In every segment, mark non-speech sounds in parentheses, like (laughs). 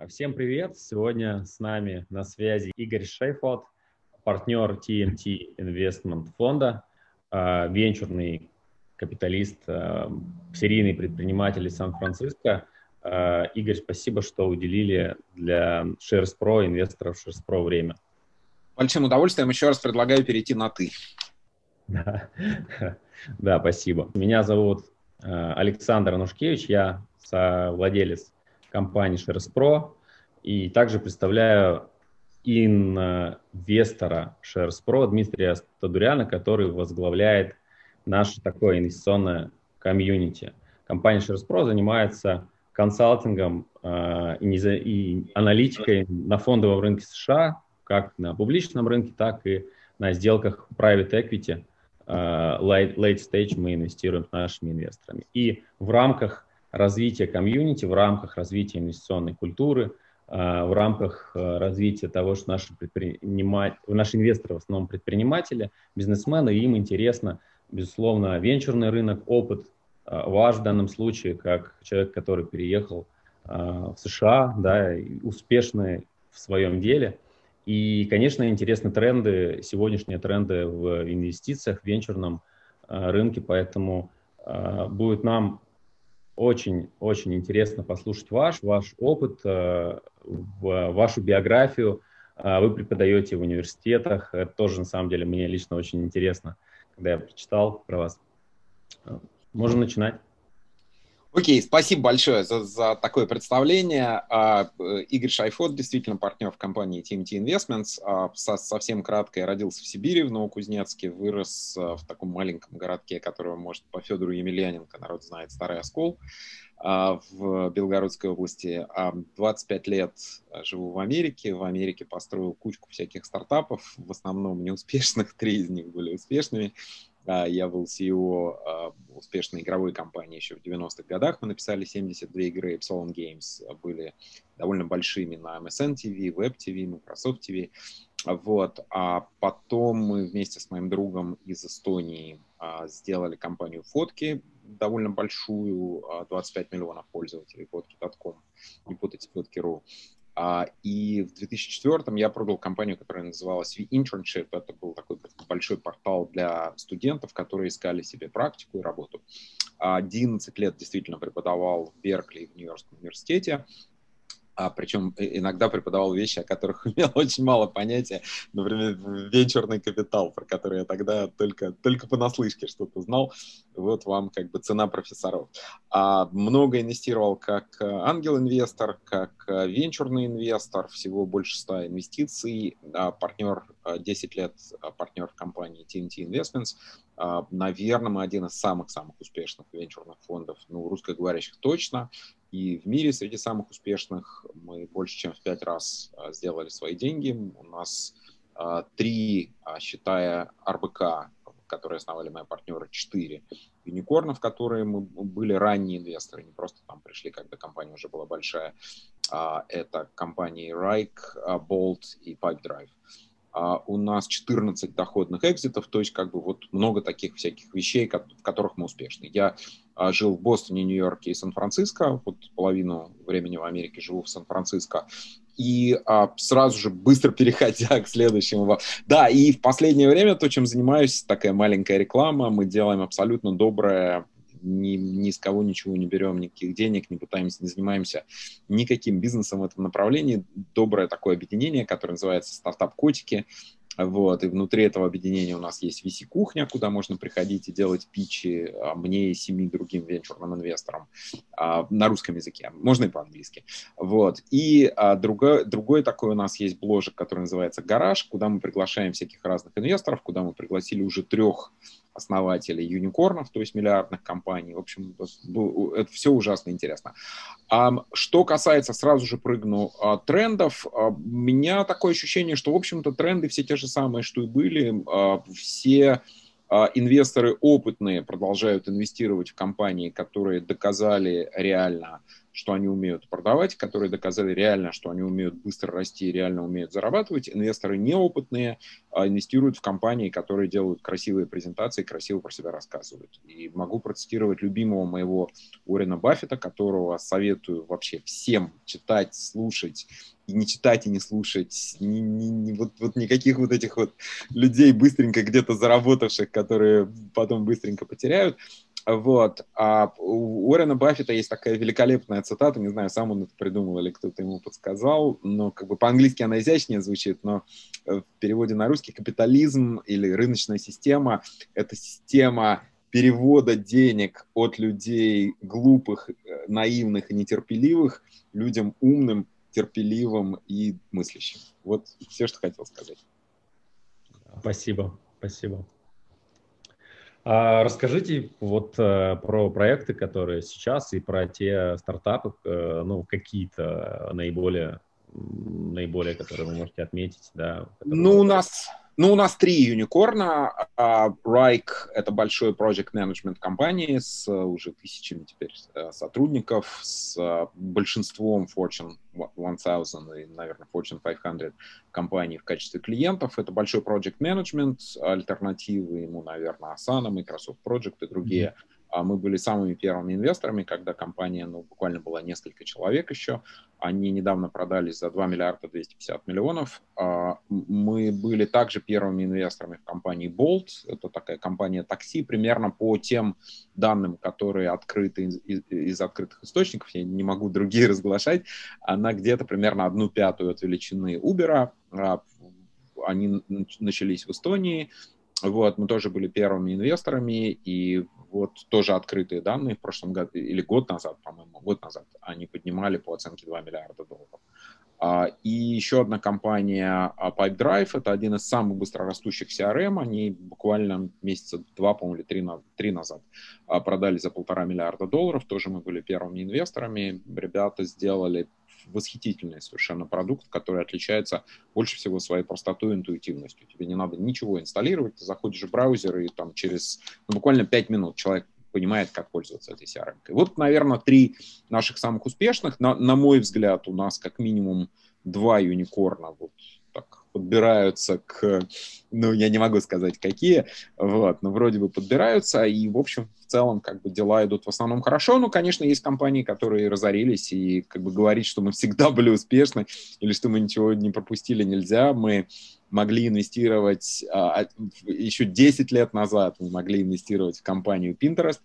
А, всем привет! Сегодня с нами на связи Игорь Шейфот, партнер TMT Investment фонда, а, венчурный капиталист, а, серийный предприниматель из Сан-Франциско. Игорь, спасибо, что уделили для Shares Pro, инвесторов Shares Pro время. Большим удовольствием. Еще раз предлагаю перейти на «ты». Да, (laughs) да спасибо. Меня зовут Александр Анушкевич, я владелец компании Shares Pro и также представляю инвестора Shares Pro Дмитрия Стадуряна, который возглавляет наше такое инвестиционное комьюнити. Компания Shares Pro занимается консалтингом э, и, и аналитикой на фондовом рынке США, как на публичном рынке, так и на сделках private equity. Э, late, late stage мы инвестируем с нашими инвесторами. И в рамках развития комьюнити, в рамках развития инвестиционной культуры, а, в рамках а, развития того, что наши, предприниматели, наши инвесторы в основном предприниматели, бизнесмены, им интересно, безусловно, венчурный рынок, опыт а, ваш в данном случае, как человек, который переехал в США, да, успешный в своем деле. И, конечно, интересны тренды, сегодняшние тренды в инвестициях, в венчурном рынке, поэтому будет нам очень-очень интересно послушать ваш, ваш опыт, э, вашу биографию. Э, вы преподаете в университетах. Это тоже, на самом деле, мне лично очень интересно, когда я прочитал про вас. Э, можем начинать. Окей, спасибо большое за, за такое представление. А, э, Игорь Шайфот, действительно партнер в компании TMT Investments. А, со, совсем кратко, я родился в Сибири, в Новокузнецке, вырос а, в таком маленьком городке, которого, может, по Федору Емельяненко народ знает, Старый Оскол в Белгородской области. 25 лет живу в Америке. В Америке построил кучку всяких стартапов, в основном неуспешных, (laughs) три из них были успешными. Я был CEO а, успешной игровой компании еще в 90-х годах. Мы написали 72 игры. Epsilon Games были довольно большими на MSN TV, Web TV, Microsoft TV. Вот. А потом мы вместе с моим другом из Эстонии а, сделали компанию «Фотки», довольно большую, 25 а, миллионов пользователей, фотки.com, не путайте, фотки.ру. А, и в 2004 я продал компанию, которая называлась Internship. Это был такой большой портал для студентов, которые искали себе практику и работу. 11 лет действительно преподавал в Беркли в Нью-Йоркском университете а причем иногда преподавал вещи, о которых (laughs) имел очень мало понятия, например, венчурный капитал, про который я тогда только, только понаслышке что-то знал. Вот вам как бы цена профессоров. А много инвестировал как э, ангел-инвестор, как э, венчурный инвестор, всего больше 100 инвестиций, а партнер 10 э, лет партнер в компании TNT Investments. А, Наверное, мы один из самых-самых успешных венчурных фондов, ну, русскоговорящих точно, и в мире среди самых успешных мы больше чем в пять раз сделали свои деньги. У нас три, считая РБК, которые основали мои партнеры, четыре юникорнов, которые мы были ранние инвесторы, не просто там пришли, когда компания уже была большая. Это компании Rike, Bolt и Pipedrive а у нас 14 доходных экзитов, то есть как бы вот много таких всяких вещей, в которых мы успешны. Я а, жил в Бостоне, Нью-Йорке и Сан-Франциско, вот половину времени в Америке живу в Сан-Франциско, и а, сразу же быстро (laughs) переходя к следующему. Да, и в последнее время то, чем занимаюсь, такая маленькая реклама, мы делаем абсолютно доброе ни, ни с кого ничего не берем, никаких денег, не пытаемся, не занимаемся никаким бизнесом в этом направлении. Доброе такое объединение, которое называется «Стартап Котики», вот, и внутри этого объединения у нас есть VC-кухня, куда можно приходить и делать питчи а, мне и семи другим венчурным инвесторам а, на русском языке, можно и по-английски. Вот. И а, другой, другой такой у нас есть бложек, который называется «Гараж», куда мы приглашаем всяких разных инвесторов, куда мы пригласили уже трех основателей юникорнов, то есть миллиардных компаний. В общем, это все ужасно интересно. Что касается, сразу же прыгну, а, трендов, а, у меня такое ощущение, что, в общем-то, тренды все те же самые, что и были. А, все инвесторы опытные продолжают инвестировать в компании, которые доказали реально, что они умеют продавать, которые доказали реально, что они умеют быстро расти, реально умеют зарабатывать. Инвесторы неопытные а инвестируют в компании, которые делают красивые презентации, красиво про себя рассказывают. И могу процитировать любимого моего Уоррена Баффета, которого советую вообще всем читать, слушать, и не читать, и не слушать, ни, ни, ни, вот, вот никаких вот этих вот людей, быстренько где-то заработавших, которые потом быстренько потеряют. Вот. А у Уоррена Баффета есть такая великолепная цитата, не знаю, сам он это придумал или кто-то ему подсказал, но как бы по-английски она изящнее звучит, но в переводе на русский капитализм или рыночная система — это система перевода денег от людей глупых, э, наивных и нетерпеливых людям умным, терпеливым и мыслящим. Вот все, что хотел сказать. Спасибо, спасибо. А расскажите вот э, про проекты, которые сейчас, и про те стартапы, э, ну, какие-то наиболее, наиболее, которые вы можете отметить, да? Ну, у нас ну, у нас три юникорна. Райк — это большой project management компании с э, уже тысячами теперь э, сотрудников, с э, большинством Fortune 1000 и, наверное, Fortune 500 компаний в качестве клиентов. Это большой project management, альтернативы ему, наверное, Asana, Microsoft Project и другие. Mm-hmm а мы были самыми первыми инвесторами, когда компания, ну, буквально была несколько человек еще. Они недавно продались за 2 миллиарда 250 миллионов. А, мы были также первыми инвесторами в компании Bolt. Это такая компания такси, примерно по тем данным, которые открыты из, из открытых источников. Я не могу другие (laughs) разглашать. Она где-то примерно одну пятую от величины Uber. А, они начались в Эстонии, вот, мы тоже были первыми инвесторами, и вот тоже открытые данные в прошлом году, или год назад, по-моему, год назад, они поднимали по оценке 2 миллиарда долларов. А, и еще одна компания а, PipeDrive, это один из самых быстрорастущих CRM, они буквально месяца два, по-моему, или три, три назад а, продали за полтора миллиарда долларов, тоже мы были первыми инвесторами, ребята сделали восхитительный совершенно продукт, который отличается больше всего своей простотой и интуитивностью. Тебе не надо ничего инсталлировать, ты заходишь в браузер и там через ну, буквально 5 минут человек понимает, как пользоваться этой CRM. -кой. Вот, наверное, три наших самых успешных. На, на мой взгляд, у нас как минимум два юникорна вот подбираются к, ну, я не могу сказать, какие, вот, но вроде бы подбираются, и, в общем, в целом, как бы, дела идут в основном хорошо, ну, конечно, есть компании, которые разорились, и, как бы, говорить, что мы всегда (laughs) были успешны, или что мы ничего не пропустили, нельзя, мы могли инвестировать а, еще 10 лет назад, мы могли инвестировать в компанию Pinterest,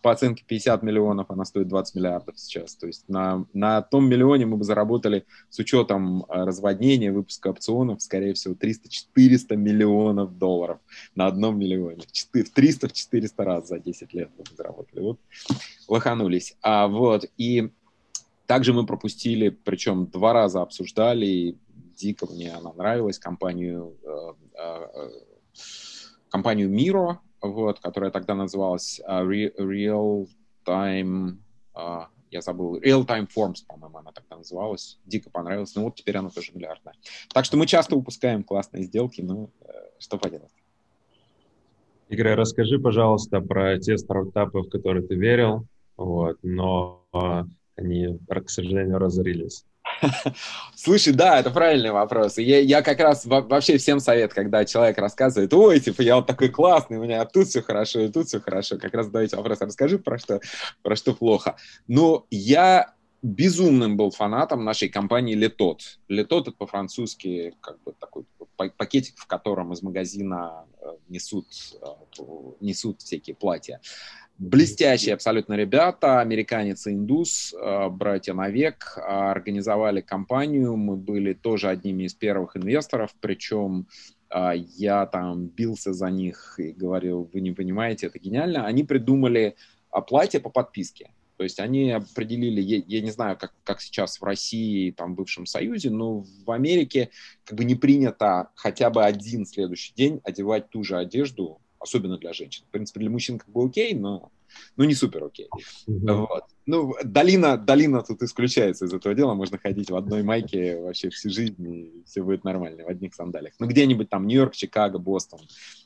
по оценке 50 миллионов, она стоит 20 миллиардов сейчас. То есть на, на том миллионе мы бы заработали с учетом э, разводнения, выпуска опционов, скорее всего, 300-400 миллионов долларов на одном миллионе. В 300-400 раз за 10 лет мы бы заработали. Вот лоханулись. А, вот, и также мы пропустили, причем два раза обсуждали, и дико мне она нравилась, компанию, э, э, компанию Miro, вот, которая тогда называлась uh, Real Time, uh, я забыл, Real Time Forms, по-моему, она тогда называлась, дико понравилась, ну вот теперь она тоже миллиардная. Так что мы часто упускаем классные сделки, ну, э, что поделать. Игорь, расскажи, пожалуйста, про те стартапы, в которые ты верил, вот, но э, они, к сожалению, разорились. (laughs) Слушай, да, это правильный вопрос. Я, я как раз вообще всем совет, когда человек рассказывает, ой, типа, я вот такой классный, у меня тут все хорошо, и тут все хорошо. Как раз задаете вопрос, расскажи, про что, про что плохо. Но я безумным был фанатом нашей компании Летот. Летот — это по-французски как бы такой пакетик, в котором из магазина э, несут, э, несут всякие платья. Блестящие абсолютно ребята, американец и индус, э, братья Навек, организовали компанию. Мы были тоже одними из первых инвесторов, причем э, я там бился за них и говорил, вы не понимаете, это гениально. Они придумали платье по подписке. То есть они определили, я, я не знаю, как, как сейчас в России, там, в бывшем Союзе, но в Америке как бы не принято хотя бы один следующий день одевать ту же одежду особенно для женщин. В принципе, для мужчин как бы окей, но, но не супер окей. Mm-hmm. Вот. Ну, долина, долина тут исключается из этого дела. Можно ходить в одной майке вообще всю жизнь, и все будет нормально, в одних сандалиях. Ну, где-нибудь там Нью-Йорк, Чикаго, Бостон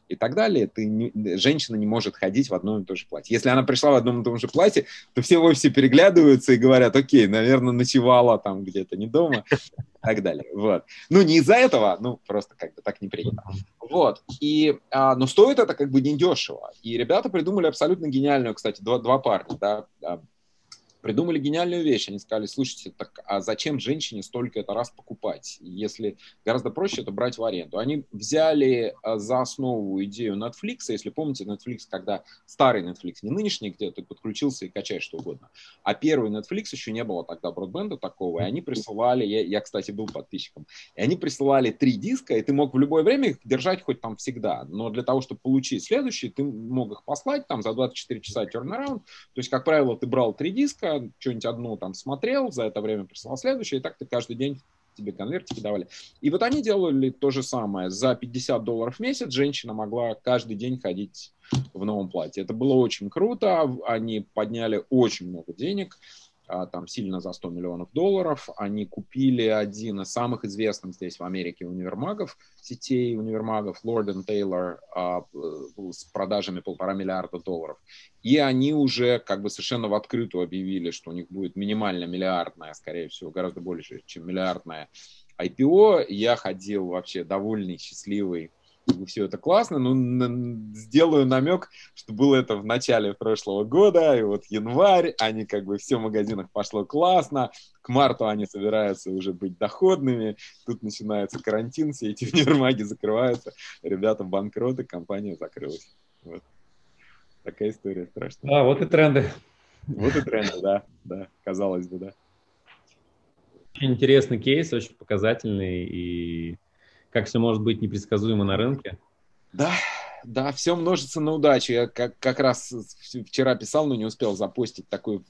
и так далее, ты не, женщина не может ходить в одном и том же платье. Если она пришла в одном и том же платье, то все в офисе переглядываются и говорят, окей, наверное, ночевала там где-то не дома и так далее. Вот. Ну, не из-за этого, ну, просто как бы так не принято. Вот. И, а, но стоит это как бы недешево. И ребята придумали абсолютно гениальную, кстати, два, два парня, да, придумали гениальную вещь. Они сказали, слушайте, так а зачем женщине столько это раз покупать, если гораздо проще это брать в аренду? Они взяли а, за основу идею Netflix, если помните, Netflix, когда старый Netflix, не нынешний, где ты подключился и качаешь что угодно, а первый Netflix еще не было тогда бродбенда такого, и они присылали, я, я, кстати, был подписчиком, и они присылали три диска, и ты мог в любое время их держать хоть там всегда, но для того, чтобы получить следующий, ты мог их послать там за 24 часа turnaround, то есть, как правило, ты брал три диска, что-нибудь одну там смотрел, за это время прислал следующее, и так ты каждый день тебе конвертики давали. И вот они делали то же самое. За 50 долларов в месяц женщина могла каждый день ходить в новом платье. Это было очень круто. Они подняли очень много денег. А, там сильно за 100 миллионов долларов. Они купили один из самых известных здесь в Америке универмагов, сетей универмагов, Lord Taylor, а, с продажами полтора миллиарда долларов. И они уже как бы совершенно в открытую объявили, что у них будет минимально миллиардная, скорее всего, гораздо больше, чем миллиардная IPO. Я ходил вообще довольный, счастливый все это классно, но сделаю намек, что было это в начале прошлого года, и вот январь, они как бы все в магазинах пошло классно, к марту они собираются уже быть доходными, тут начинается карантин, все эти (laughs) универмаги закрываются, ребята банкроты, компания закрылась. Вот. Такая история страшная. А, вот и тренды. Вот и тренды, да, да, казалось бы, да. Очень интересный кейс, очень показательный и как все может быть непредсказуемо на рынке. Да, да, все множится на удачу. Я как, как раз вчера писал, но не успел запостить такой.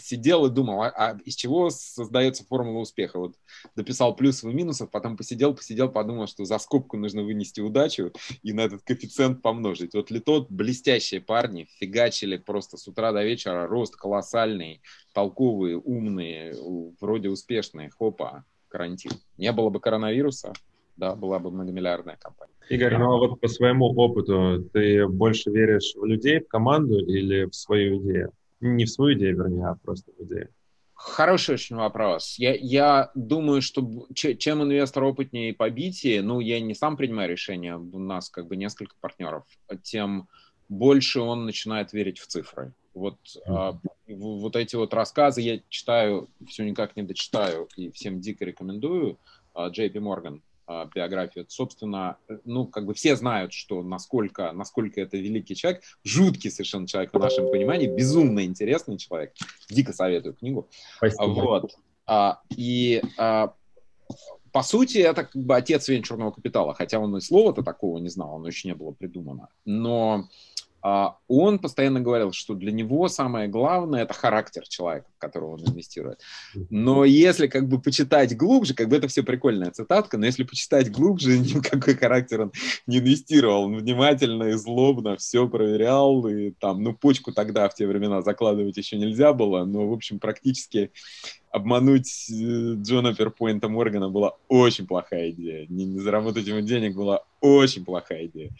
Сидел и думал, а, а из чего создается формула успеха? Вот дописал плюсов и минусов, потом посидел, посидел, подумал, что за скобку нужно вынести удачу и на этот коэффициент помножить. Вот Литот блестящие парни, фигачили просто с утра до вечера, рост колоссальный, толковые, умные, вроде успешные. Хопа, карантин. Не было бы коронавируса, да, была бы многомиллиардная компания. Игорь, ну а вот по своему опыту, ты больше веришь в людей, в команду или в свою идею? Не в свою идею, вернее, а просто в идею. Хороший очень вопрос. Я, я думаю, что чем инвестор опытнее и побитие, ну, я не сам принимаю решения, у нас как бы несколько партнеров, тем больше он начинает верить в цифры. Вот, а, вот эти вот рассказы я читаю, все никак не дочитаю, и всем дико рекомендую. Морган, а, биографию. Собственно, э, ну, как бы все знают, что насколько, насколько это великий человек, жуткий совершенно человек в нашем понимании, безумно интересный человек. Дико советую книгу. Спасибо. Вот. А, и а, по сути, это как бы отец венчурного капитала, хотя он и слова-то такого не знал, оно еще не было придумано. Но а, он постоянно говорил, что для него самое главное это характер человека, в которого он инвестирует. Но если как бы почитать глубже, как бы это все прикольная цитатка, но если почитать глубже, (laughs) никакой характер он не инвестировал. Он внимательно и злобно все проверял, и там, ну, почку тогда в те времена закладывать еще нельзя было, но, в общем, практически обмануть э, Джона Перпоинта Моргана была очень плохая идея. Не, не заработать ему денег была очень плохая идея.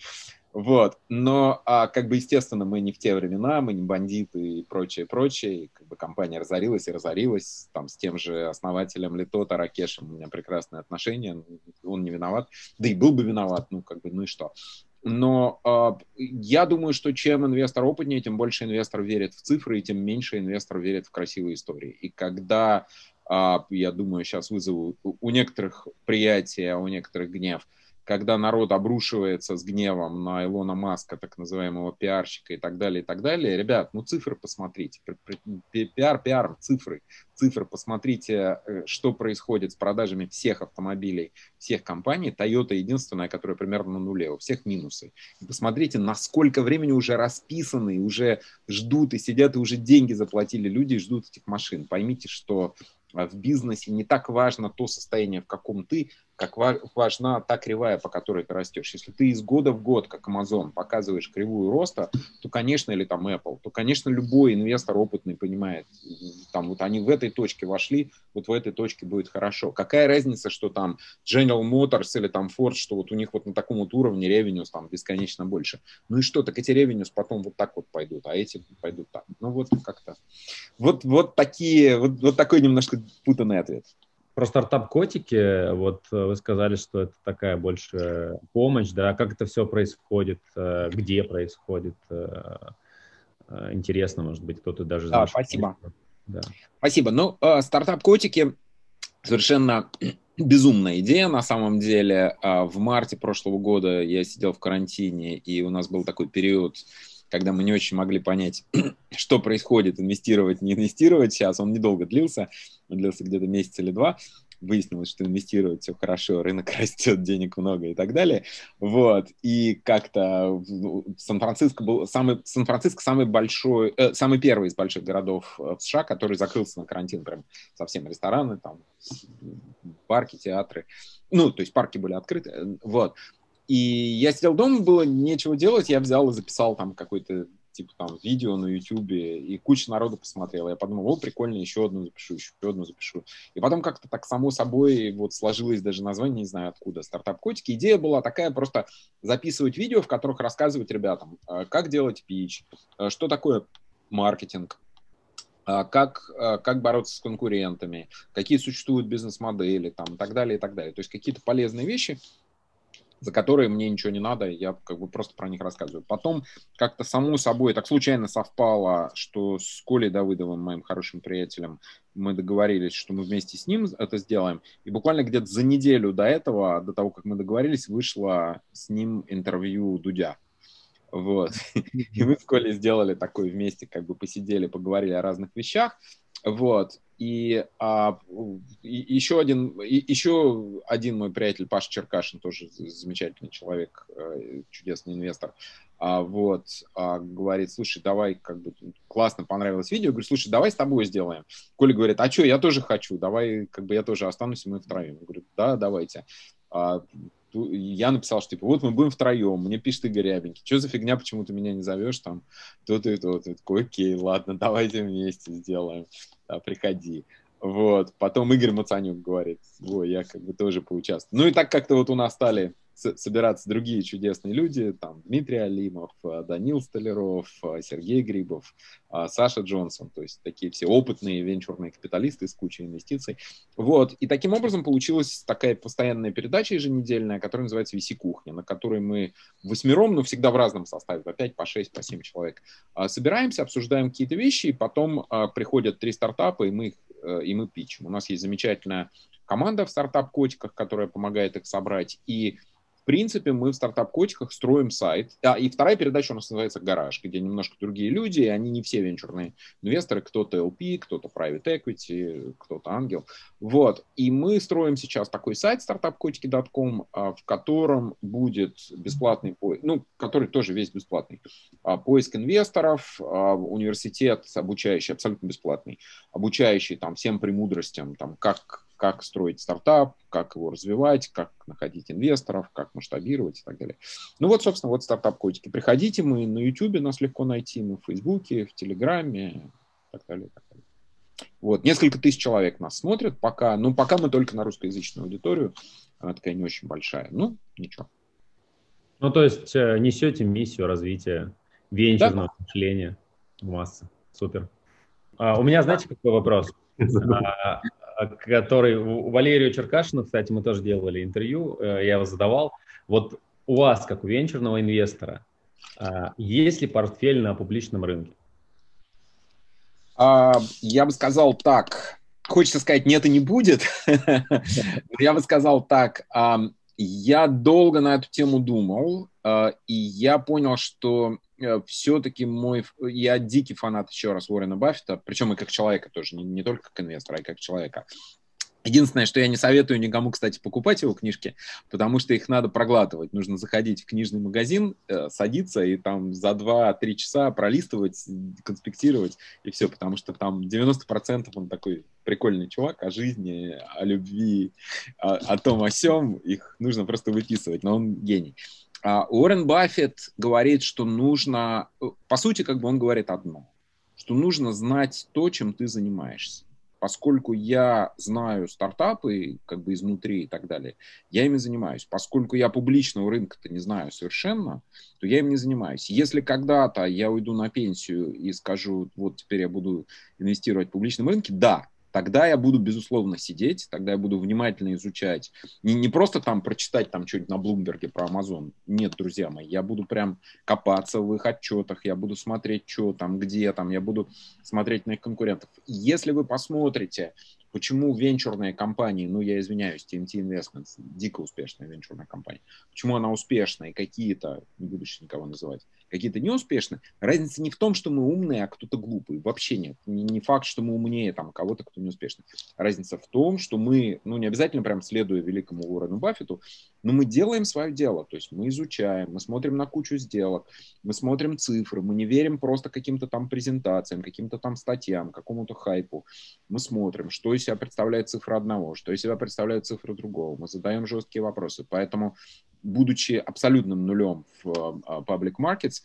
Вот, но, а, как бы, естественно, мы не в те времена, мы не бандиты и прочее, прочее, как бы компания разорилась и разорилась, там, с тем же основателем Литота, Ракешем у меня прекрасные отношения, он не виноват, да и был бы виноват, ну, как бы, ну и что. Но э, я думаю, что чем инвестор опытнее, тем больше инвестор верит в цифры, и тем меньше инвестор верит в красивые истории. И когда, э, я думаю, сейчас вызову у некоторых приятия, а у некоторых гнев, когда народ обрушивается с гневом на Илона Маска, так называемого пиарщика и так далее, и так далее. Ребят, ну цифры посмотрите. Пиар, пиар, цифры. Цифры посмотрите, э, что происходит с продажами всех автомобилей, всех компаний. Toyota единственная, которая примерно на нуле, у всех минусы. И посмотрите, насколько времени уже расписаны, уже ждут и сидят, и уже деньги заплатили люди и ждут этих машин. Поймите, что а в бизнесе не так важно то состояние, в каком ты, как важна та кривая, по которой ты растешь. Если ты из года в год, как Amazon, показываешь кривую роста, то, конечно, или там Apple, то, конечно, любой инвестор опытный понимает, там вот они в этой точке вошли, вот в этой точке будет хорошо. Какая разница, что там General Motors или там Ford, что вот у них вот на таком вот уровне ревенюс там бесконечно больше. Ну и что, так эти ревенюс потом вот так вот пойдут, а эти пойдут так. Ну вот как-то. Вот, вот такие, вот, вот такой немножко путанный ответ. Про стартап-котики, вот э, вы сказали, что это такая больше помощь, да, как это все происходит, э, где происходит, э, интересно, может быть, кто-то даже... Да, спасибо. Да. Спасибо. Ну, стартап-котики совершенно (clears throat) безумная идея на самом деле. В марте прошлого года я сидел в карантине, и у нас был такой период, когда мы не очень могли понять, (clears throat) что происходит, инвестировать, не инвестировать. Сейчас он недолго длился он длился где-то месяц или два, выяснилось, что инвестировать все хорошо, рынок (laughs) растет, денег много и так далее. Вот. И как-то Сан-Франциско был самый, Сан-Франциско самый большой, э, самый первый из больших городов э, в США, который закрылся на карантин, прям совсем рестораны, там, парки, театры. Ну, то есть парки были открыты. Э, вот. И я сидел дома, было нечего делать, я взял и записал там какой-то типа там видео на YouTube, и куча народу посмотрела. Я подумал, о, прикольно, еще одну запишу, еще одну запишу. И потом как-то так само собой вот сложилось даже название, не знаю откуда, стартап-котики. Идея была такая, просто записывать видео, в которых рассказывать ребятам, э, как делать пич, э, что такое маркетинг, э, как, как бороться с конкурентами, какие существуют бизнес-модели, там, и так далее, и так далее. То есть какие-то полезные вещи, за которые мне ничего не надо, я как бы просто про них рассказываю. Потом как-то само собой так случайно совпало, что с Колей Давыдовым, моим хорошим приятелем, мы договорились, что мы вместе с ним это сделаем. И буквально где-то за неделю до этого, до того, как мы договорились, вышло с ним интервью Дудя. Вот. (laughs) И мы с Колей сделали такое вместе, как бы посидели, поговорили о разных вещах. Вот. И, а, и еще один, и, еще один мой приятель Паша Черкашин, тоже замечательный человек, э, чудесный инвестор, а, вот, а, говорит, слушай, давай, как бы, классно понравилось видео, говорю, слушай, давай с тобой сделаем. Коля говорит, а что, я тоже хочу, давай, как бы, я тоже останусь, и мы втроем. Говорю, да, давайте. А, я написал, что типа, вот мы будем втроем, мне пишет Игорь Рябенький, что за фигня, почему ты меня не зовешь там, то-то и то-то. Окей, ладно, давайте вместе сделаем приходи. Вот. Потом Игорь Мацанюк говорит, ой, я как бы тоже поучаствую. Ну и так как-то вот у нас стали собираться другие чудесные люди, там Дмитрий Алимов, э, Данил Столяров, э, Сергей Грибов, э, Саша Джонсон, то есть такие все опытные венчурные капиталисты с кучей инвестиций. Вот, и таким образом получилась такая постоянная передача еженедельная, которая называется «Виси кухня», на которой мы восьмером, но всегда в разном составе, по пять, по шесть, по семь человек, собираемся, обсуждаем какие-то вещи, и потом приходят три стартапа, и мы их и мы пичем. У нас есть замечательная команда в стартап-котиках, которая помогает их собрать, и принципе, мы в стартап-котиках строим сайт. А, и вторая передача у нас называется «Гараж», где немножко другие люди, и они не все венчурные инвесторы, кто-то LP, кто-то private equity, кто-то ангел. Вот. И мы строим сейчас такой сайт startupkotики.com, а, в котором будет бесплатный поиск, ну, который тоже весь бесплатный. А, поиск инвесторов, а, университет обучающий, абсолютно бесплатный, обучающий там всем премудростям, там, как как строить стартап, как его развивать, как находить инвесторов, как масштабировать и так далее. Ну вот, собственно, вот стартап-котики. Приходите, мы на YouTube нас легко найти, мы в Фейсбуке, в Телеграме и так далее. И так далее. Вот, несколько тысяч человек нас смотрят пока, ну, пока мы только на русскоязычную аудиторию, она такая не очень большая, ну, ничего. Ну, то есть э, несете миссию развития венчурного да. мышления в массы. Супер. А, у меня, знаете, какой вопрос? (laughs) А, который у Валерию Черкашину, кстати, мы тоже делали интервью, э, я его задавал. Вот у вас, как у венчурного инвестора, а, есть ли портфель на публичном рынке? А, я бы сказал так. Хочется сказать, нет и не будет. (laughs) Я бы сказал так. Я долго на эту тему думал, а, и я понял, что все-таки мой... Я дикий фанат, еще раз, Уоррена Баффета, причем и как человека тоже, не, не только как инвестора, а и как человека. Единственное, что я не советую никому, кстати, покупать его книжки, потому что их надо проглатывать. Нужно заходить в книжный магазин, э, садиться и там за 2-3 часа пролистывать, конспектировать и все, потому что там 90% он такой прикольный чувак о жизни, о любви, о, о том, о сем. Их нужно просто выписывать, но он гений. А Уоррен Баффет говорит, что нужно, по сути, как бы он говорит одно, что нужно знать то, чем ты занимаешься поскольку я знаю стартапы как бы изнутри и так далее, я ими занимаюсь. Поскольку я публичного рынка-то не знаю совершенно, то я им не занимаюсь. Если когда-то я уйду на пенсию и скажу, вот теперь я буду инвестировать в публичном рынке, да, тогда я буду, безусловно, сидеть, тогда я буду внимательно изучать. Не, не просто там прочитать там что-нибудь на Блумберге про Amazon. Нет, друзья мои, я буду прям копаться в их отчетах, я буду смотреть, что там, где там, я буду смотреть на их конкурентов. Если вы посмотрите Почему венчурные компании, ну я извиняюсь, TMT Investments, дико успешная венчурная компания, почему она успешная какие-то, не буду сейчас никого называть, какие-то не успешны, разница не в том, что мы умные, а кто-то глупый, вообще нет. Не, не факт, что мы умнее там кого-то, кто не успешный. Разница в том, что мы, ну не обязательно прям следуя великому Уоррену Баффету, но мы делаем свое дело, то есть мы изучаем, мы смотрим на кучу сделок, мы смотрим цифры, мы не верим просто каким-то там презентациям, каким-то там статьям, какому-то хайпу. Мы смотрим, что из себя представляет цифра одного, что из себя представляет цифра другого. Мы задаем жесткие вопросы. Поэтому, будучи абсолютным нулем в public markets,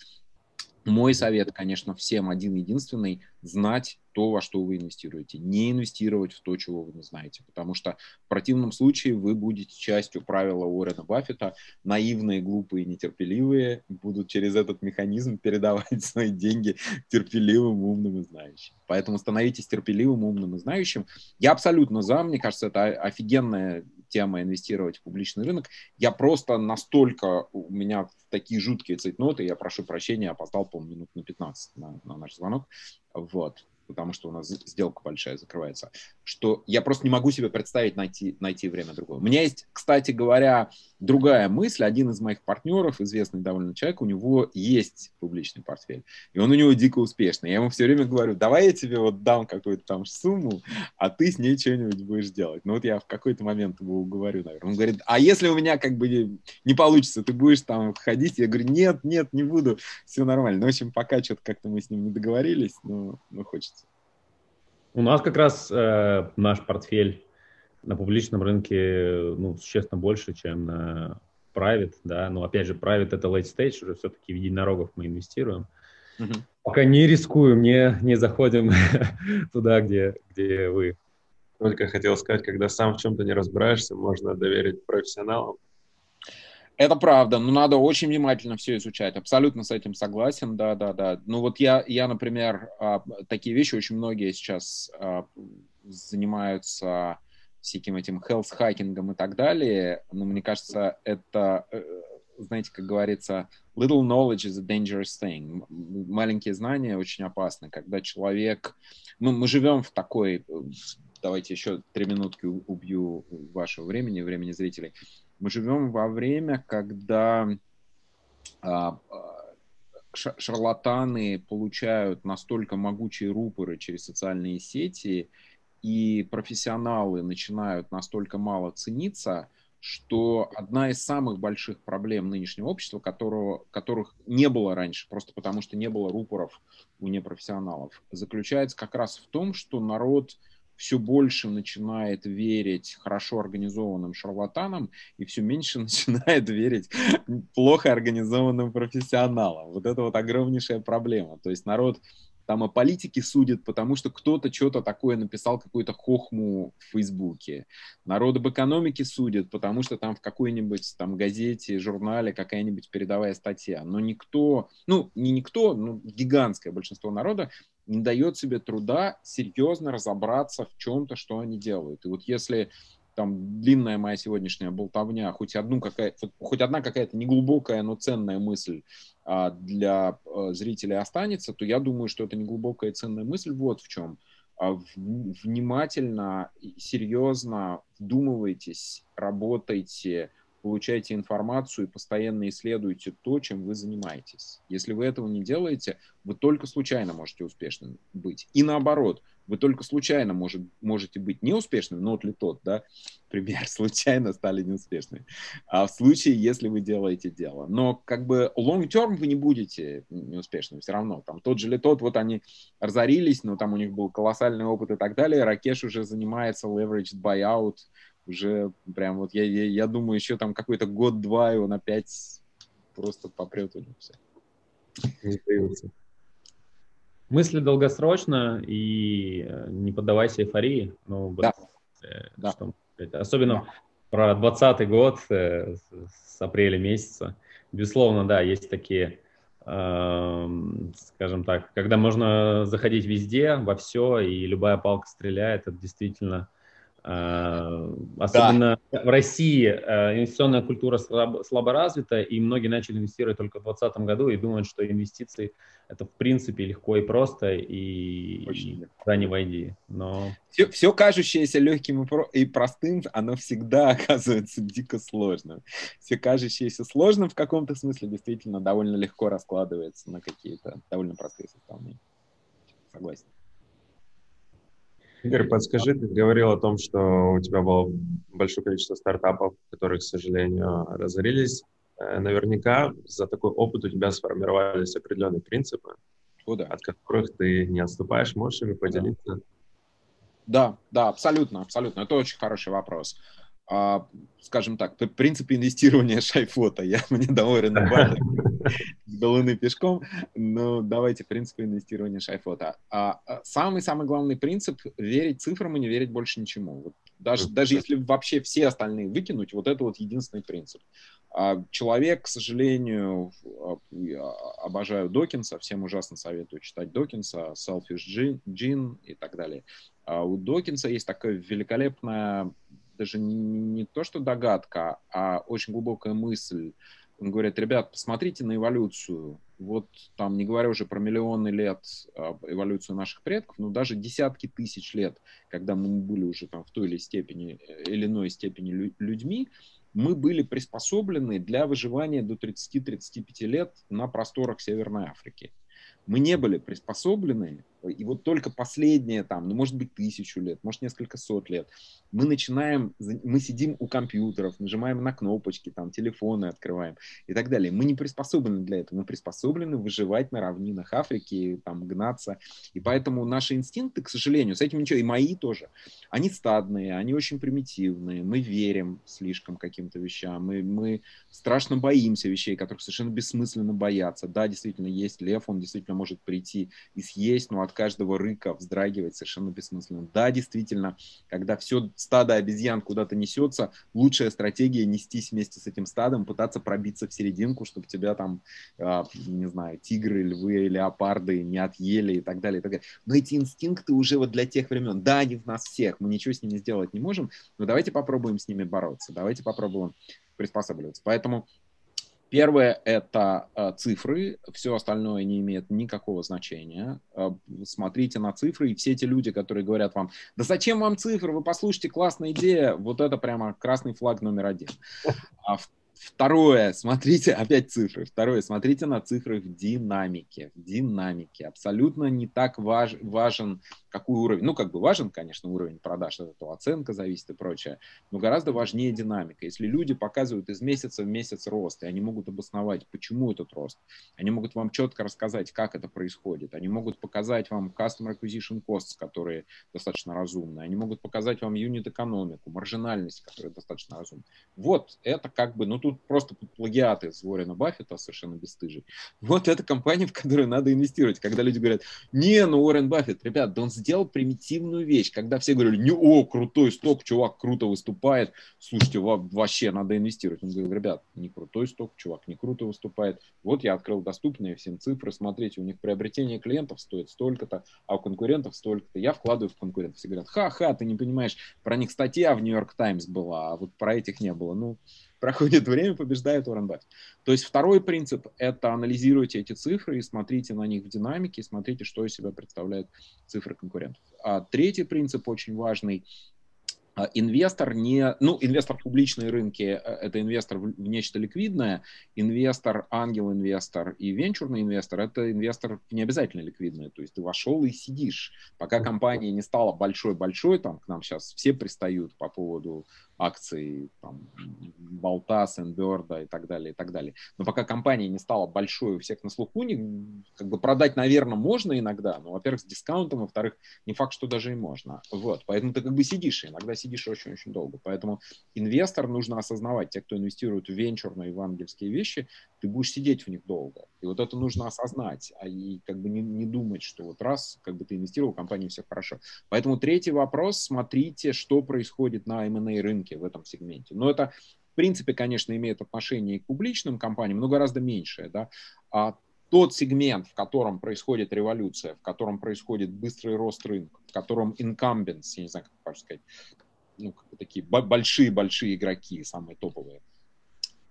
мой совет, конечно, всем один единственный – знать то, во что вы инвестируете. Не инвестировать в то, чего вы не знаете, потому что в противном случае вы будете частью правила Уоррена Баффета. Наивные, глупые, нетерпеливые будут через этот механизм передавать (laughs) свои деньги терпеливым, умным и знающим. Поэтому становитесь терпеливым, умным и знающим. Я абсолютно за, мне кажется, это офигенная тема инвестировать в публичный рынок. Я просто настолько, у меня такие жуткие цейтноты, я прошу прощения, опоздал, по-моему, минут на 15 на, на наш звонок. Вот потому что у нас сделка большая закрывается, что я просто не могу себе представить найти, найти время другое. У меня есть, кстати говоря, другая мысль. Один из моих партнеров, известный довольно человек, у него есть публичный портфель, и он у него дико успешный. Я ему все время говорю, давай я тебе вот дам какую-то там сумму, а ты с ней что-нибудь будешь делать. Ну вот я в какой-то момент его уговорю, наверное. Он говорит, а если у меня как бы не получится, ты будешь там ходить? Я говорю, нет, нет, не буду, все нормально. Ну, в общем, пока что-то как-то мы с ним не договорились, но, но хочется. У нас как раз э, наш портфель на публичном рынке ну, существенно больше, чем на private, да, но опять же, private это late stage, уже все-таки в единорогов мы инвестируем. Uh-huh. Пока не рискуем, не, не заходим (laughs) туда, где, где вы. Только хотел сказать, когда сам в чем-то не разбираешься, можно доверить профессионалам. Это правда, но надо очень внимательно все изучать. Абсолютно с этим согласен, да, да, да. Ну вот я, я например, а, такие вещи очень многие сейчас а, занимаются всяким этим health хакингом и так далее. Но мне кажется, это, э, знаете, как говорится, little knowledge is a dangerous thing. Маленькие знания очень опасны, когда человек... Ну, мы живем в такой... Давайте еще три минутки убью вашего времени, времени зрителей мы живем во время, когда а, а, шарлатаны получают настолько могучие рупоры через социальные сети, и профессионалы начинают настолько мало цениться, что одна из самых больших проблем нынешнего общества, которого, которых не было раньше, просто потому что не было рупоров у непрофессионалов, заключается как раз в том, что народ все больше начинает верить хорошо организованным шарлатанам и все меньше (laughs) начинает верить плохо организованным профессионалам. Вот это вот огромнейшая проблема. То есть народ там о политике судит, потому что кто-то что-то такое написал, какую-то хохму в Фейсбуке. Народ об экономике судит, потому что там в какой-нибудь там газете, журнале какая-нибудь передовая статья. Но никто, ну, не никто, но гигантское большинство народа не дает себе труда серьезно разобраться в чем-то, что они делают. И вот если там длинная моя сегодняшняя болтовня, хоть, одну какая, хоть одна какая-то неглубокая, но ценная мысль а, для а, зрителей останется, то я думаю, что это неглубокая ценная мысль вот в чем. А, в, внимательно, серьезно вдумывайтесь, работайте, получайте информацию и постоянно исследуйте то, чем вы занимаетесь. Если вы этого не делаете, вы только случайно можете успешным быть. И наоборот, вы только случайно может, можете быть неуспешным, но вот ли тот, да, (laughs) пример, случайно стали неуспешными. А в случае, если вы делаете дело. Но как бы long term вы не будете неуспешным все равно. Там тот же ли тот, вот они разорились, но там у них был колоссальный опыт и так далее. Ракеш уже занимается leveraged buyout, уже прям вот я, я, я думаю, еще там какой-то год-два, и он опять просто попрет у него все. Мысли долгосрочно и э, не поддавайся эйфории. Ну, да. Э, да. Что, особенно да. про 2020 год э, с апреля месяца. Безусловно, да, есть такие, э, скажем так, когда можно заходить везде, во все, и любая палка стреляет, это действительно особенно да. в России э, инвестиционная культура слабо, слабо развита, и многие начали инвестировать только в 2020 году и думают, что инвестиции это в принципе легко и просто, и, и куда не войди. Но... Все, все кажущееся легким и, про, и простым, оно всегда (laughs) оказывается дико сложным. Все кажущееся сложным в каком-то смысле действительно довольно легко раскладывается на какие-то довольно простые составные. Согласен. Игорь, подскажи, ты говорил о том, что у тебя было большое количество стартапов, которые, к сожалению, разорились. Э, наверняка за такой опыт у тебя сформировались определенные принципы, о, да. от которых ты не отступаешь. Можешь ими поделиться? Да, да, абсолютно, абсолютно. Это очень хороший вопрос. А, скажем так, принцип инвестирования (laughs) шайфота. Я мне доволен до Луны пешком, но давайте принцип инвестирования шайфота. А, а самый-самый главный принцип — верить цифрам и не верить больше ничему. Вот даже, даже если вообще все остальные выкинуть, вот это вот единственный принцип. А человек, к сожалению, обожаю Докинса, всем ужасно советую читать Докинса, Selfish Gene и так далее. У Докинса есть такая великолепная даже не, не то, что догадка, а очень глубокая мысль. Он говорит, ребят, посмотрите на эволюцию. Вот там, не говоря уже про миллионы лет а, эволюцию наших предков, но даже десятки тысяч лет, когда мы были уже там в той или степени, э, или иной степени людьми, мы были приспособлены для выживания до 30-35 лет на просторах Северной Африки. Мы не были приспособлены и вот только последние там, ну, может быть, тысячу лет, может, несколько сот лет, мы начинаем, мы сидим у компьютеров, нажимаем на кнопочки, там, телефоны открываем и так далее. Мы не приспособлены для этого, мы приспособлены выживать на равнинах Африки, там, гнаться. И поэтому наши инстинкты, к сожалению, с этим ничего, и мои тоже, они стадные, они очень примитивные, мы верим слишком каким-то вещам, мы, мы страшно боимся вещей, которых совершенно бессмысленно бояться. Да, действительно, есть лев, он действительно может прийти и съесть, но от каждого рыка вздрагивать совершенно бессмысленно. Да, действительно, когда все стадо обезьян куда-то несется, лучшая стратегия нестись вместе с этим стадом, пытаться пробиться в серединку, чтобы тебя там, э, не знаю, тигры, львы, леопарды не отъели и так далее, и так далее. Но эти инстинкты уже вот для тех времен, да, они в нас всех, мы ничего с ними сделать не можем, но давайте попробуем с ними бороться, давайте попробуем приспосабливаться. Поэтому Первое – это э, цифры, все остальное не имеет никакого значения. Э, смотрите на цифры, и все эти люди, которые говорят вам, да зачем вам цифры, вы послушайте, классная идея, вот это прямо красный флаг номер один. А Второе, смотрите, (laughs) опять цифры. Второе, смотрите на цифры в динамике. В динамике. Абсолютно не так важ, важен, какой уровень. Ну, как бы важен, конечно, уровень продаж, от этого оценка зависит и прочее. Но гораздо важнее динамика. Если люди показывают из месяца в месяц рост, и они могут обосновать, почему этот рост, они могут вам четко рассказать, как это происходит. Они могут показать вам customer acquisition costs, которые достаточно разумные. Они могут показать вам юнит экономику, маржинальность, которая достаточно разумная. Вот, это как бы, ну, тут просто плагиаты из Уоррена Баффета совершенно бесстыжий. Вот это компания, в которую надо инвестировать. Когда люди говорят, не, ну Уоррен Баффет, ребят, да он сделал примитивную вещь. Когда все говорили, не, о, крутой сток, чувак круто выступает, слушайте, вообще надо инвестировать. Он говорил, ребят, не крутой сток, чувак не круто выступает. Вот я открыл доступные всем цифры, смотрите, у них приобретение клиентов стоит столько-то, а у конкурентов столько-то. Я вкладываю в конкурентов. Все говорят, ха-ха, ты не понимаешь, про них статья в Нью-Йорк Таймс была, а вот про этих не было. Ну, проходит (laughs) время, побеждает Уоррен Баффет. То есть второй принцип – это анализируйте эти цифры и смотрите на них в динамике, смотрите, что из себя представляют цифры конкурентов. А третий принцип очень важный а, инвестор не, ну, инвестор в публичные рынки э, – это инвестор в нечто ликвидное, инвестор, ангел-инвестор и венчурный инвестор – это инвестор не обязательно ликвидный, то есть ты вошел и сидишь, пока компания не стала большой-большой, там к нам сейчас все пристают по поводу акций там, Болта, Сенберда и так далее, и так далее. Но пока компания не стала большой у всех на слуху, не, как бы продать, наверное, можно иногда, но, во-первых, с дискаунтом, во-вторых, не факт, что даже и можно. Вот, поэтому ты как бы сидишь, иногда сидишь очень-очень долго. Поэтому инвестор нужно осознавать, те, кто инвестирует в венчурные, в ангельские вещи, ты будешь сидеть в них долго. И вот это нужно осознать, а и как бы не, не думать, что вот раз, как бы ты инвестировал, в компании все хорошо. Поэтому третий вопрос, смотрите, что происходит на M&A рынке в этом сегменте. Но это, в принципе, конечно, имеет отношение и к публичным компаниям, но гораздо меньшее, да. А тот сегмент, в котором происходит революция, в котором происходит быстрый рост рынка, в котором incumbents, я не знаю, как сказать, ну, такие большие-большие игроки, самые топовые,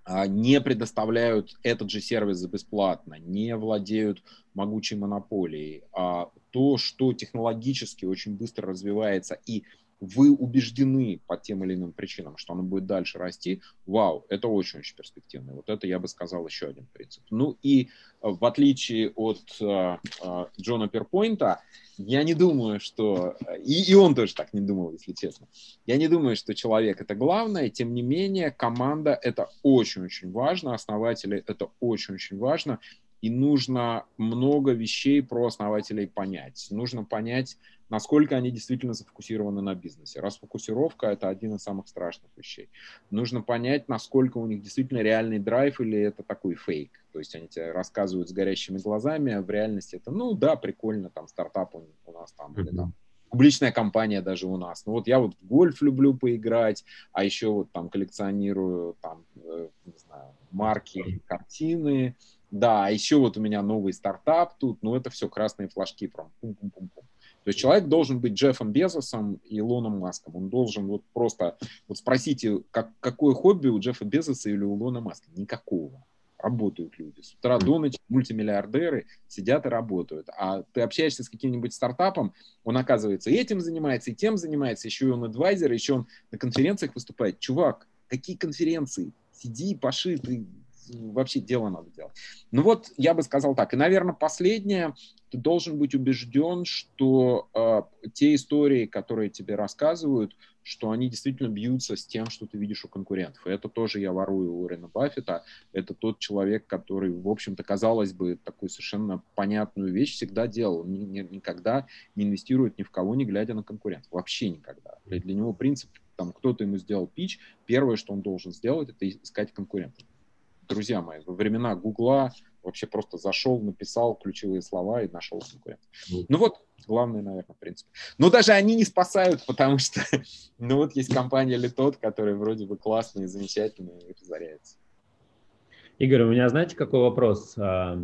не предоставляют этот же сервис за бесплатно, не владеют могучей монополией, а то, что технологически очень быстро развивается и вы убеждены по тем или иным причинам, что оно будет дальше расти, вау, это очень-очень перспективно. Вот это, я бы сказал, еще один принцип. Ну и э, в отличие от э, э, Джона Перпойнта, я не думаю, что... И, и он тоже так не думал, если честно. Я не думаю, что человек — это главное. Тем не менее, команда — это очень-очень важно, основатели — это очень-очень важно. И нужно много вещей про основателей понять. Нужно понять, насколько они действительно зафокусированы на бизнесе. Расфокусировка – это один из самых страшных вещей. Нужно понять, насколько у них действительно реальный драйв или это такой фейк. То есть они тебе рассказывают с горящими глазами, а в реальности это, ну да, прикольно, там стартап у, у нас там, или там публичная компания даже у нас. Ну вот я вот в гольф люблю поиграть, а еще вот там коллекционирую там, э, не знаю, марки, картины. Да, а еще вот у меня новый стартап тут, ну это все красные флажки, прям пум-пум-пум-пум. То есть человек должен быть Джеффом Безосом и Илоном Маском. Он должен вот просто... Вот спросите, как, какое хобби у Джеффа Безоса или у Илона Маска? Никакого. Работают люди. С утра до ночи мультимиллиардеры сидят и работают. А ты общаешься с каким-нибудь стартапом, он, оказывается, этим занимается, и тем занимается, еще и он адвайзер, еще он на конференциях выступает. Чувак, какие конференции? Сиди, паши, ты вообще дело надо делать. Ну вот, я бы сказал так. И, наверное, последнее, ты должен быть убежден, что э, те истории, которые тебе рассказывают, что они действительно бьются с тем, что ты видишь у конкурентов. И это тоже я ворую у Рена Баффета. Это тот человек, который, в общем-то, казалось бы, такую совершенно понятную вещь всегда делал. Ни, ни, никогда не инвестирует ни в кого, не глядя на конкурентов. Вообще никогда. Для него принцип, там, кто-то ему сделал пич, первое, что он должен сделать, это искать конкурентов друзья мои, во времена Гугла вообще просто зашел, написал ключевые слова и нашел конкурента. Mm. Ну вот, главный, наверное, принцип. Но даже они не спасают, потому что, (laughs) ну вот есть компания Литот, которая вроде бы классная и замечательная, и разоряется. Игорь, у меня, знаете, какой вопрос? А,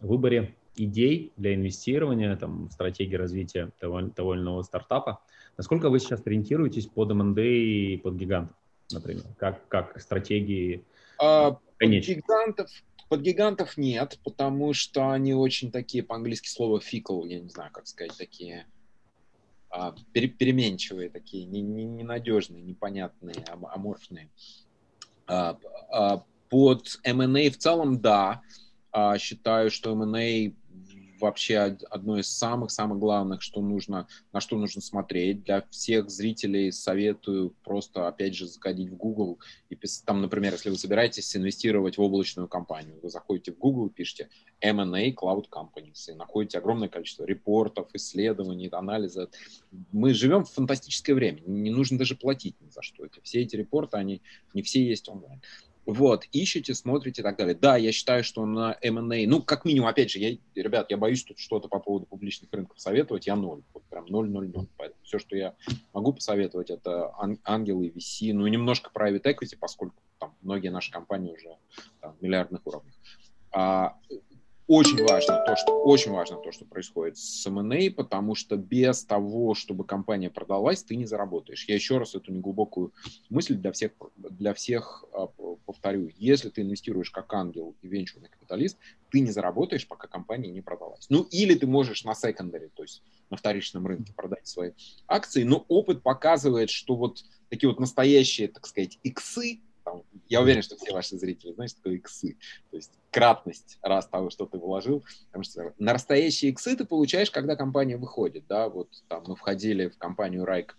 в выборе идей для инвестирования, там, стратегии развития того, того или иного стартапа, насколько вы сейчас ориентируетесь под МНД и под гигантов, например? Как, как стратегии а, под гигантов, под гигантов нет, потому что они очень такие, по-английски слово fickle, я не знаю, как сказать, такие а, пере, переменчивые, такие не, не, ненадежные, непонятные, аморфные. А, а, под M&A в целом, да, а, считаю, что M&A вообще одно из самых-самых главных, что нужно, на что нужно смотреть. Для всех зрителей советую просто, опять же, заходить в Google и там, например, если вы собираетесь инвестировать в облачную компанию, вы заходите в Google, пишите M&A Cloud Companies и находите огромное количество репортов, исследований, анализа. Мы живем в фантастическое время, не нужно даже платить ни за что. Эти, все эти репорты, они не все есть онлайн. Вот, ищете, смотрите и так далее. Да, я считаю, что на M&A, ну, как минимум, опять же, я, ребят, я боюсь тут что-то по поводу публичных рынков советовать, я ноль, вот прям ноль, ноль, ноль. Поэтому все, что я могу посоветовать, это ангелы VC, ну, и немножко private equity, поскольку там многие наши компании уже там, в миллиардных уровнях. А, очень важно то, что очень важно то, что происходит с M&A, потому что без того, чтобы компания продалась, ты не заработаешь. Я еще раз эту неглубокую мысль для всех для всех а, повторю. Если ты инвестируешь как ангел и венчурный капиталист, ты не заработаешь, пока компания не продалась. Ну или ты можешь на секондаре, то есть на вторичном рынке продать свои акции, но опыт показывает, что вот такие вот настоящие, так сказать, иксы, я уверен, что все ваши зрители знают, что такое иксы. То есть кратность раз того, что ты вложил. Потому что на настоящие иксы ты получаешь, когда компания выходит. Да? Вот там мы входили в компанию Райк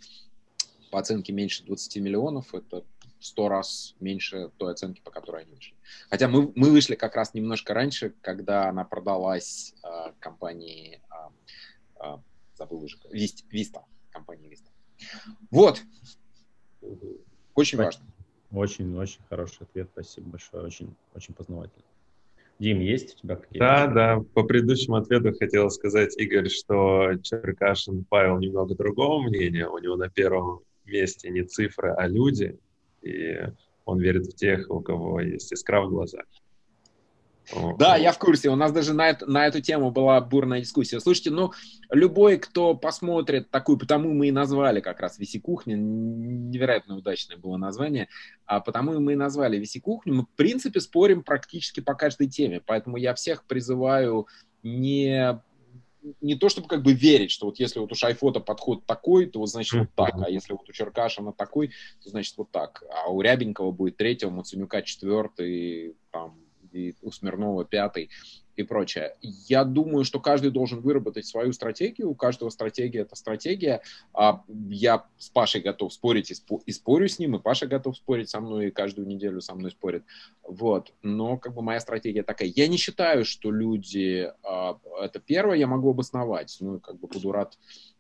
по оценке меньше 20 миллионов. Это сто раз меньше той оценки, по которой они вышли. Хотя мы, мы вышли как раз немножко раньше, когда она продалась э, компании, э, э, забыл уже, Вист, Виста, компании Виста. Вот. Очень важно. Очень, очень хороший ответ, спасибо большое, очень, очень познавательно. Дим, есть у тебя какие-то? Да, да, по предыдущему ответу хотел сказать, Игорь, что Черкашин Павел немного другого мнения, у него на первом месте не цифры, а люди, и он верит в тех, у кого есть искра в глазах. Да, я в курсе. У нас даже на, на эту тему была бурная дискуссия. Слушайте, ну, любой, кто посмотрит такую, потому мы и назвали как раз «Виси-кухня», невероятно удачное было название, а потому мы и назвали «Виси-кухню». Мы, в принципе, спорим практически по каждой теме, поэтому я всех призываю не не то чтобы как бы верить, что вот если вот у Шайфота подход такой, то вот значит вот так, а если вот у Черкашина такой, то значит вот так, а у Рябенького будет третий, у Мацунюка четвертый, там, и у Смирнова пятый и прочее. Я думаю, что каждый должен выработать свою стратегию, у каждого стратегия — это стратегия. А я с Пашей готов спорить и, спо- и спорю с ним, и Паша готов спорить со мной, и каждую неделю со мной спорит. Вот. Но как бы моя стратегия такая. Я не считаю, что люди... А, это первое, я могу обосновать. Ну, как бы буду рад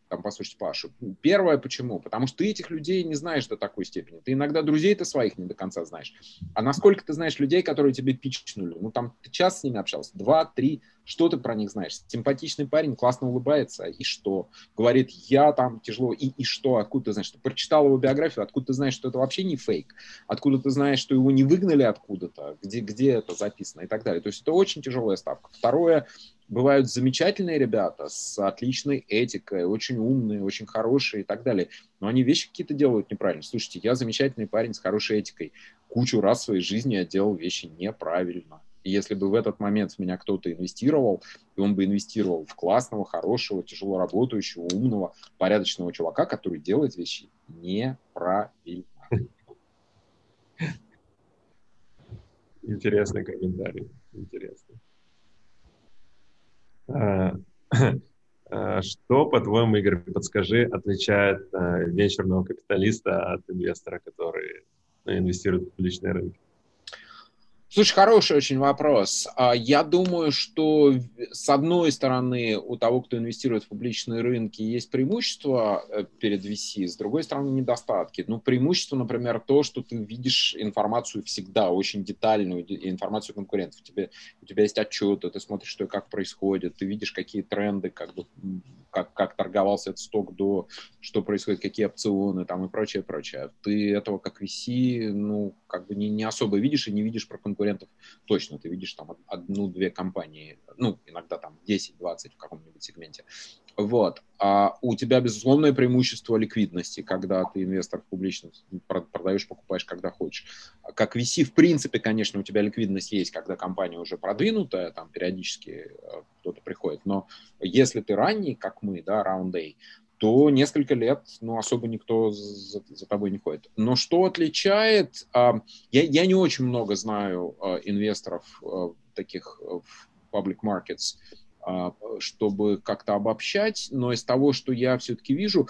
там, послушать Пашу. Первое, почему? Потому что ты этих людей не знаешь до такой степени. Ты иногда друзей-то своих не до конца знаешь. А насколько ты знаешь людей, которые тебе пичнули? Ну, там, ты час с ними общался, два, три, что ты про них знаешь? Симпатичный парень, классно улыбается, и что? Говорит, я там тяжело, и, и что? Откуда ты знаешь? Ты прочитал его биографию, откуда ты знаешь, что это вообще не фейк? Откуда ты знаешь, что его не выгнали откуда-то? Где, где это записано? И так далее. То есть это очень тяжелая ставка. Второе, бывают замечательные ребята с отличной этикой, очень умные, очень хорошие и так далее. Но они вещи какие-то делают неправильно. Слушайте, я замечательный парень с хорошей этикой. Кучу раз в своей жизни я делал вещи неправильно. И если бы в этот момент в меня кто-то инвестировал, и он бы инвестировал в классного, хорошего, тяжело работающего, умного, порядочного чувака, который делает вещи неправильно. Интересный комментарий. Интересный. Э, (laughs) э, что, по-твоему, Игорь, подскажи, отличает э, венчурного капиталиста от инвестора, который ну, инвестирует в публичные рынки? Слушай, хороший очень вопрос. А, я думаю, что с одной стороны у того, кто инвестирует в публичные рынки, есть преимущество э, перед VC, с другой стороны недостатки. Ну, преимущество, например, то, что ты видишь информацию всегда, очень детальную информацию конкурентов. Тебе, у тебя есть отчеты, ты смотришь, что и как происходит, ты видишь, какие тренды, как, бы, как, как торговался этот сток до, что происходит, какие опционы там и прочее, прочее. Ты этого как VC, ну, как бы не, не особо видишь и не видишь про конкурентов точно. Ты видишь там одну-две компании, ну, иногда там 10-20 в каком-нибудь сегменте. Вот. А у тебя безусловное преимущество ликвидности, когда ты инвестор в публичность, продаешь, покупаешь, когда хочешь. Как VC, в принципе, конечно, у тебя ликвидность есть, когда компания уже продвинутая, там периодически э, кто-то приходит. Но если ты ранний, как мы, да, round A, то несколько лет, ну, особо никто за, за тобой не ходит. Но что отличает, э, я, я не очень много знаю э, инвесторов э, таких в public markets, э, чтобы как-то обобщать, но из того, что я все-таки вижу,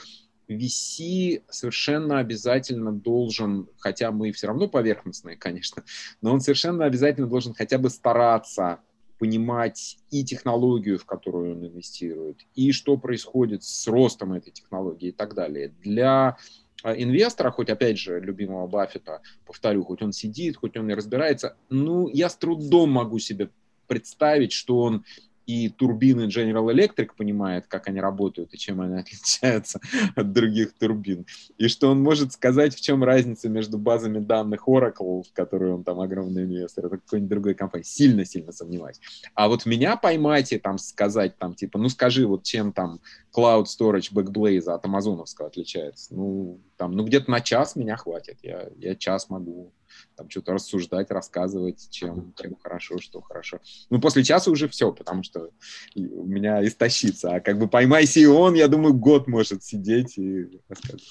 VC совершенно обязательно должен, хотя мы все равно поверхностные, конечно, но он совершенно обязательно должен хотя бы стараться понимать и технологию, в которую он инвестирует, и что происходит с ростом этой технологии и так далее. Для а, инвестора, хоть опять же любимого Баффета, повторю, хоть он сидит, хоть он и разбирается, ну, я с трудом могу себе представить, что он и турбины General Electric понимает, как они работают и чем они (laughs) отличаются от других турбин, и что он может сказать, в чем разница между базами данных Oracle, в которую он там огромный инвестор, это какой-нибудь другой компании. Сильно-сильно сомневаюсь. А вот меня поймать и там сказать, там, типа, ну скажи, вот чем там Cloud Storage Backblaze от амазоновского отличается? Ну, там, ну где-то на час меня хватит. Я, я час могу там что-то рассуждать, рассказывать, чем, чем хорошо, что хорошо. Ну, после часа уже все, потому что у меня истощится. А как бы поймай Сион, я думаю, год может сидеть и рассказывать.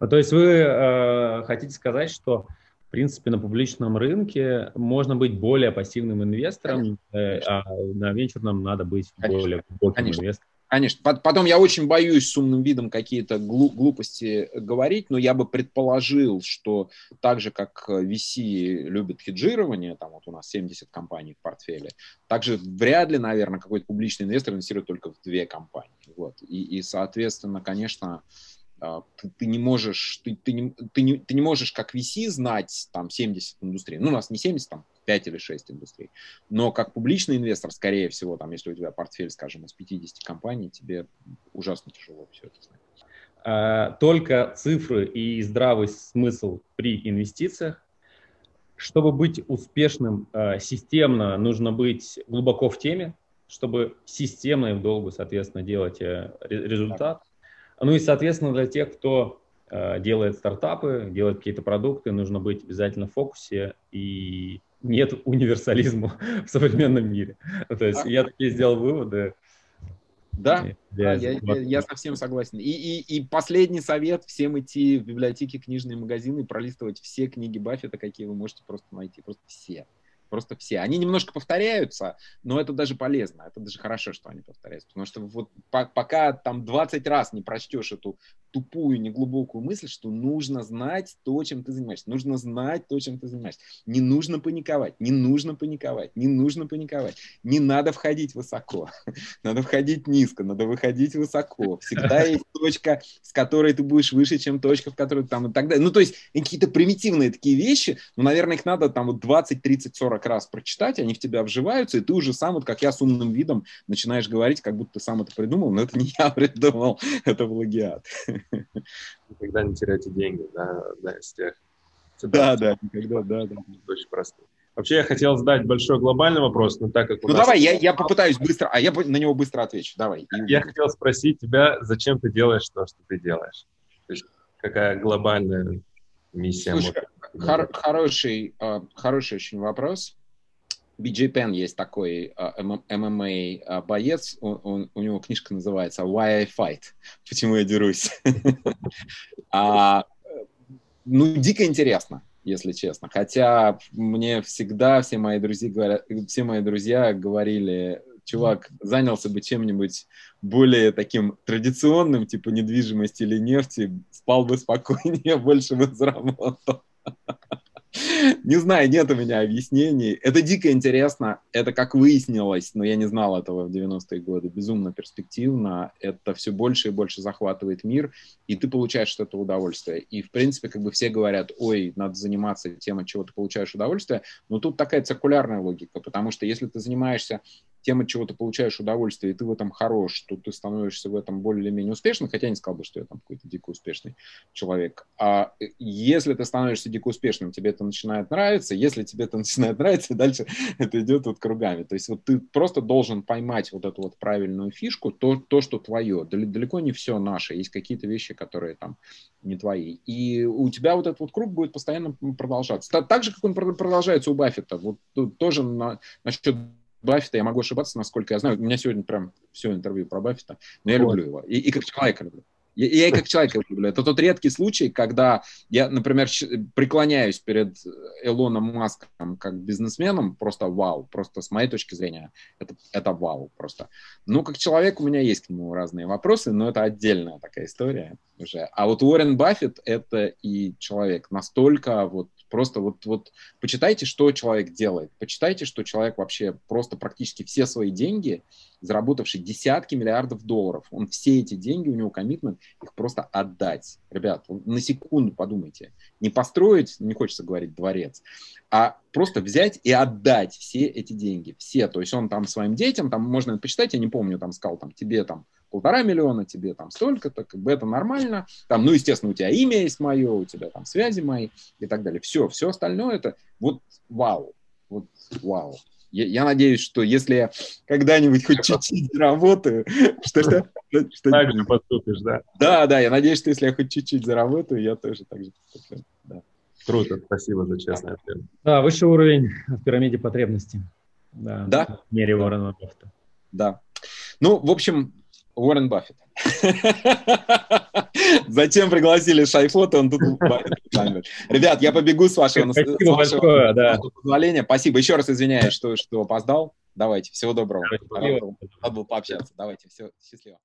Ну, то есть вы э, хотите сказать, что в принципе на публичном рынке можно быть более пассивным инвестором, э, а на венчурном надо быть Конечно. более глубоким Конечно. инвестором? Конечно. Потом я очень боюсь с умным видом какие-то глупости говорить, но я бы предположил, что так же, как VC любит хеджирование, там вот у нас 70 компаний в портфеле, также вряд ли, наверное, какой-то публичный инвестор инвестирует только в две компании. Вот. И, и соответственно, конечно, а, ты, ты не можешь, ты, ты, не, ты, не, ты не можешь как VC знать там 70 индустрий. Ну, у нас не 70, там 5 или 6 индустрий. Но как публичный инвестор, скорее всего, там, если у тебя портфель, скажем, из 50 компаний, тебе ужасно тяжело все это знать. А, только цифры и здравый смысл при инвестициях. Чтобы быть успешным а, системно, нужно быть глубоко в теме, чтобы системно и в долгу, соответственно, делать э, результат. Ну и, соответственно, для тех, кто делает стартапы, делает какие-то продукты, нужно быть обязательно в фокусе и нет универсализма (laughs) в современном мире. То есть я такие сделал выводы. Да, я, я, я, я совсем согласен. И, и, и последний совет всем идти в библиотеки, книжные магазины и пролистывать все книги Баффета, какие вы можете просто найти. Просто все просто все. Они немножко повторяются, но это даже полезно, это даже хорошо, что они повторяются, потому что вот по пока там 20 раз не прочтешь эту тупую, неглубокую мысль, что нужно знать то, чем ты занимаешься, нужно знать то, чем ты занимаешься. Не нужно паниковать, не нужно паниковать, не нужно паниковать, не надо входить высоко, (laughs) надо входить низко, надо выходить высоко. Всегда (laughs) есть точка, с которой ты будешь выше, чем точка, в которой там и так далее. Ну, то есть какие-то примитивные такие вещи, ну, наверное, их надо там вот 20, 30, 40 40 раз прочитать, они в тебя обживаются, и ты уже сам, вот как я с умным видом, начинаешь говорить, как будто ты сам это придумал, но это не я (laughs) придумал, это плагиат. (laughs) Никогда не теряйте деньги, да, да, из тех. Да, да, никогда, да, да. Очень просто. Вообще я хотел задать большой глобальный вопрос, но так как Ну давай, я, я (laughs) попытаюсь быстро, а я на него быстро отвечу, давай. Я хотел спросить тебя, зачем ты делаешь то, что ты делаешь? То есть какая глобальная миссия? Слушай, Хор- хороший, uh, хороший очень вопрос. BJ есть такой uh, MMA uh, боец, он, он, у него книжка называется Why I Fight, почему я дерусь. (laughs) а, ну, дико интересно, если честно. Хотя мне всегда все мои друзья говорят, все мои друзья говорили, чувак занялся бы чем-нибудь более таким традиционным, типа недвижимости или нефти, спал бы спокойнее, (laughs) больше бы заработал. (laughs) Не знаю, нет у меня объяснений. Это дико интересно. Это, как выяснилось, но я не знал этого в 90-е годы, безумно перспективно. Это все больше и больше захватывает мир, и ты получаешь что то удовольствие. И, в принципе, как бы все говорят, ой, надо заниматься тем, от чего ты получаешь удовольствие. Но тут такая циркулярная логика, потому что если ты занимаешься тем, от чего ты получаешь удовольствие, и ты в этом хорош, то ты становишься в этом более или менее успешным, хотя я не сказал бы, что я там какой-то дико успешный человек. А э, если ты становишься дико успешным, тебе это начинает нравиться, если тебе это (laughs) начинает нравиться, дальше (laughs) это идет вот кругами. То есть вот ты просто должен поймать вот эту вот правильную фишку, то, то что твое. Далеко не все наше, есть какие-то вещи, которые там не твои. И у тебя вот этот вот круг будет постоянно продолжаться. Так же, как он продолжается у Баффета. Вот тоже на, насчет Баффета, я могу ошибаться, насколько я знаю. У меня сегодня прям все интервью про Баффета, но я люблю его. И, и как человека люблю. Я, я и как человека люблю. Это тот редкий случай, когда я, например, преклоняюсь перед Элоном Маском как бизнесменом, просто вау, просто с моей точки зрения, это, это вау просто. Ну, как человек у меня есть к нему разные вопросы, но это отдельная такая история уже. А вот Уоррен Баффет — это и человек настолько вот Просто вот, вот почитайте, что человек делает. Почитайте, что человек вообще просто практически все свои деньги, заработавший десятки миллиардов долларов, он все эти деньги, у него коммитмент, их просто отдать. Ребят, на секунду подумайте. Не построить, не хочется говорить, дворец, а просто взять и отдать все эти деньги. Все. То есть он там своим детям, там можно почитать, я не помню, там сказал, там тебе там полтора миллиона, тебе там столько-то, как бы это нормально. Там, ну, естественно, у тебя имя есть мое, у тебя там связи мои и так далее. Все, все остальное это вот вау, вот вау. Я, я надеюсь, что если я когда-нибудь хоть чуть-чуть заработаю, (laughs) что что? что так же поступишь, да? Да, да, я надеюсь, что если я хоть чуть-чуть заработаю, я тоже так же поступлю. Да. Круто, спасибо за честный ответ. Да, высший уровень в пирамиде потребностей. Да. Да? В мере Уоррена Баффета. Да. Ну, в общем, Уоррен Баффет. Зачем пригласили Шайфота? Он тут Ребят, я побегу с вашего, Спасибо с вашего большое, да. позволения. Спасибо. Еще раз извиняюсь, что, что опоздал. Давайте, всего доброго. Рад был пообщаться. Давайте, все, счастливо.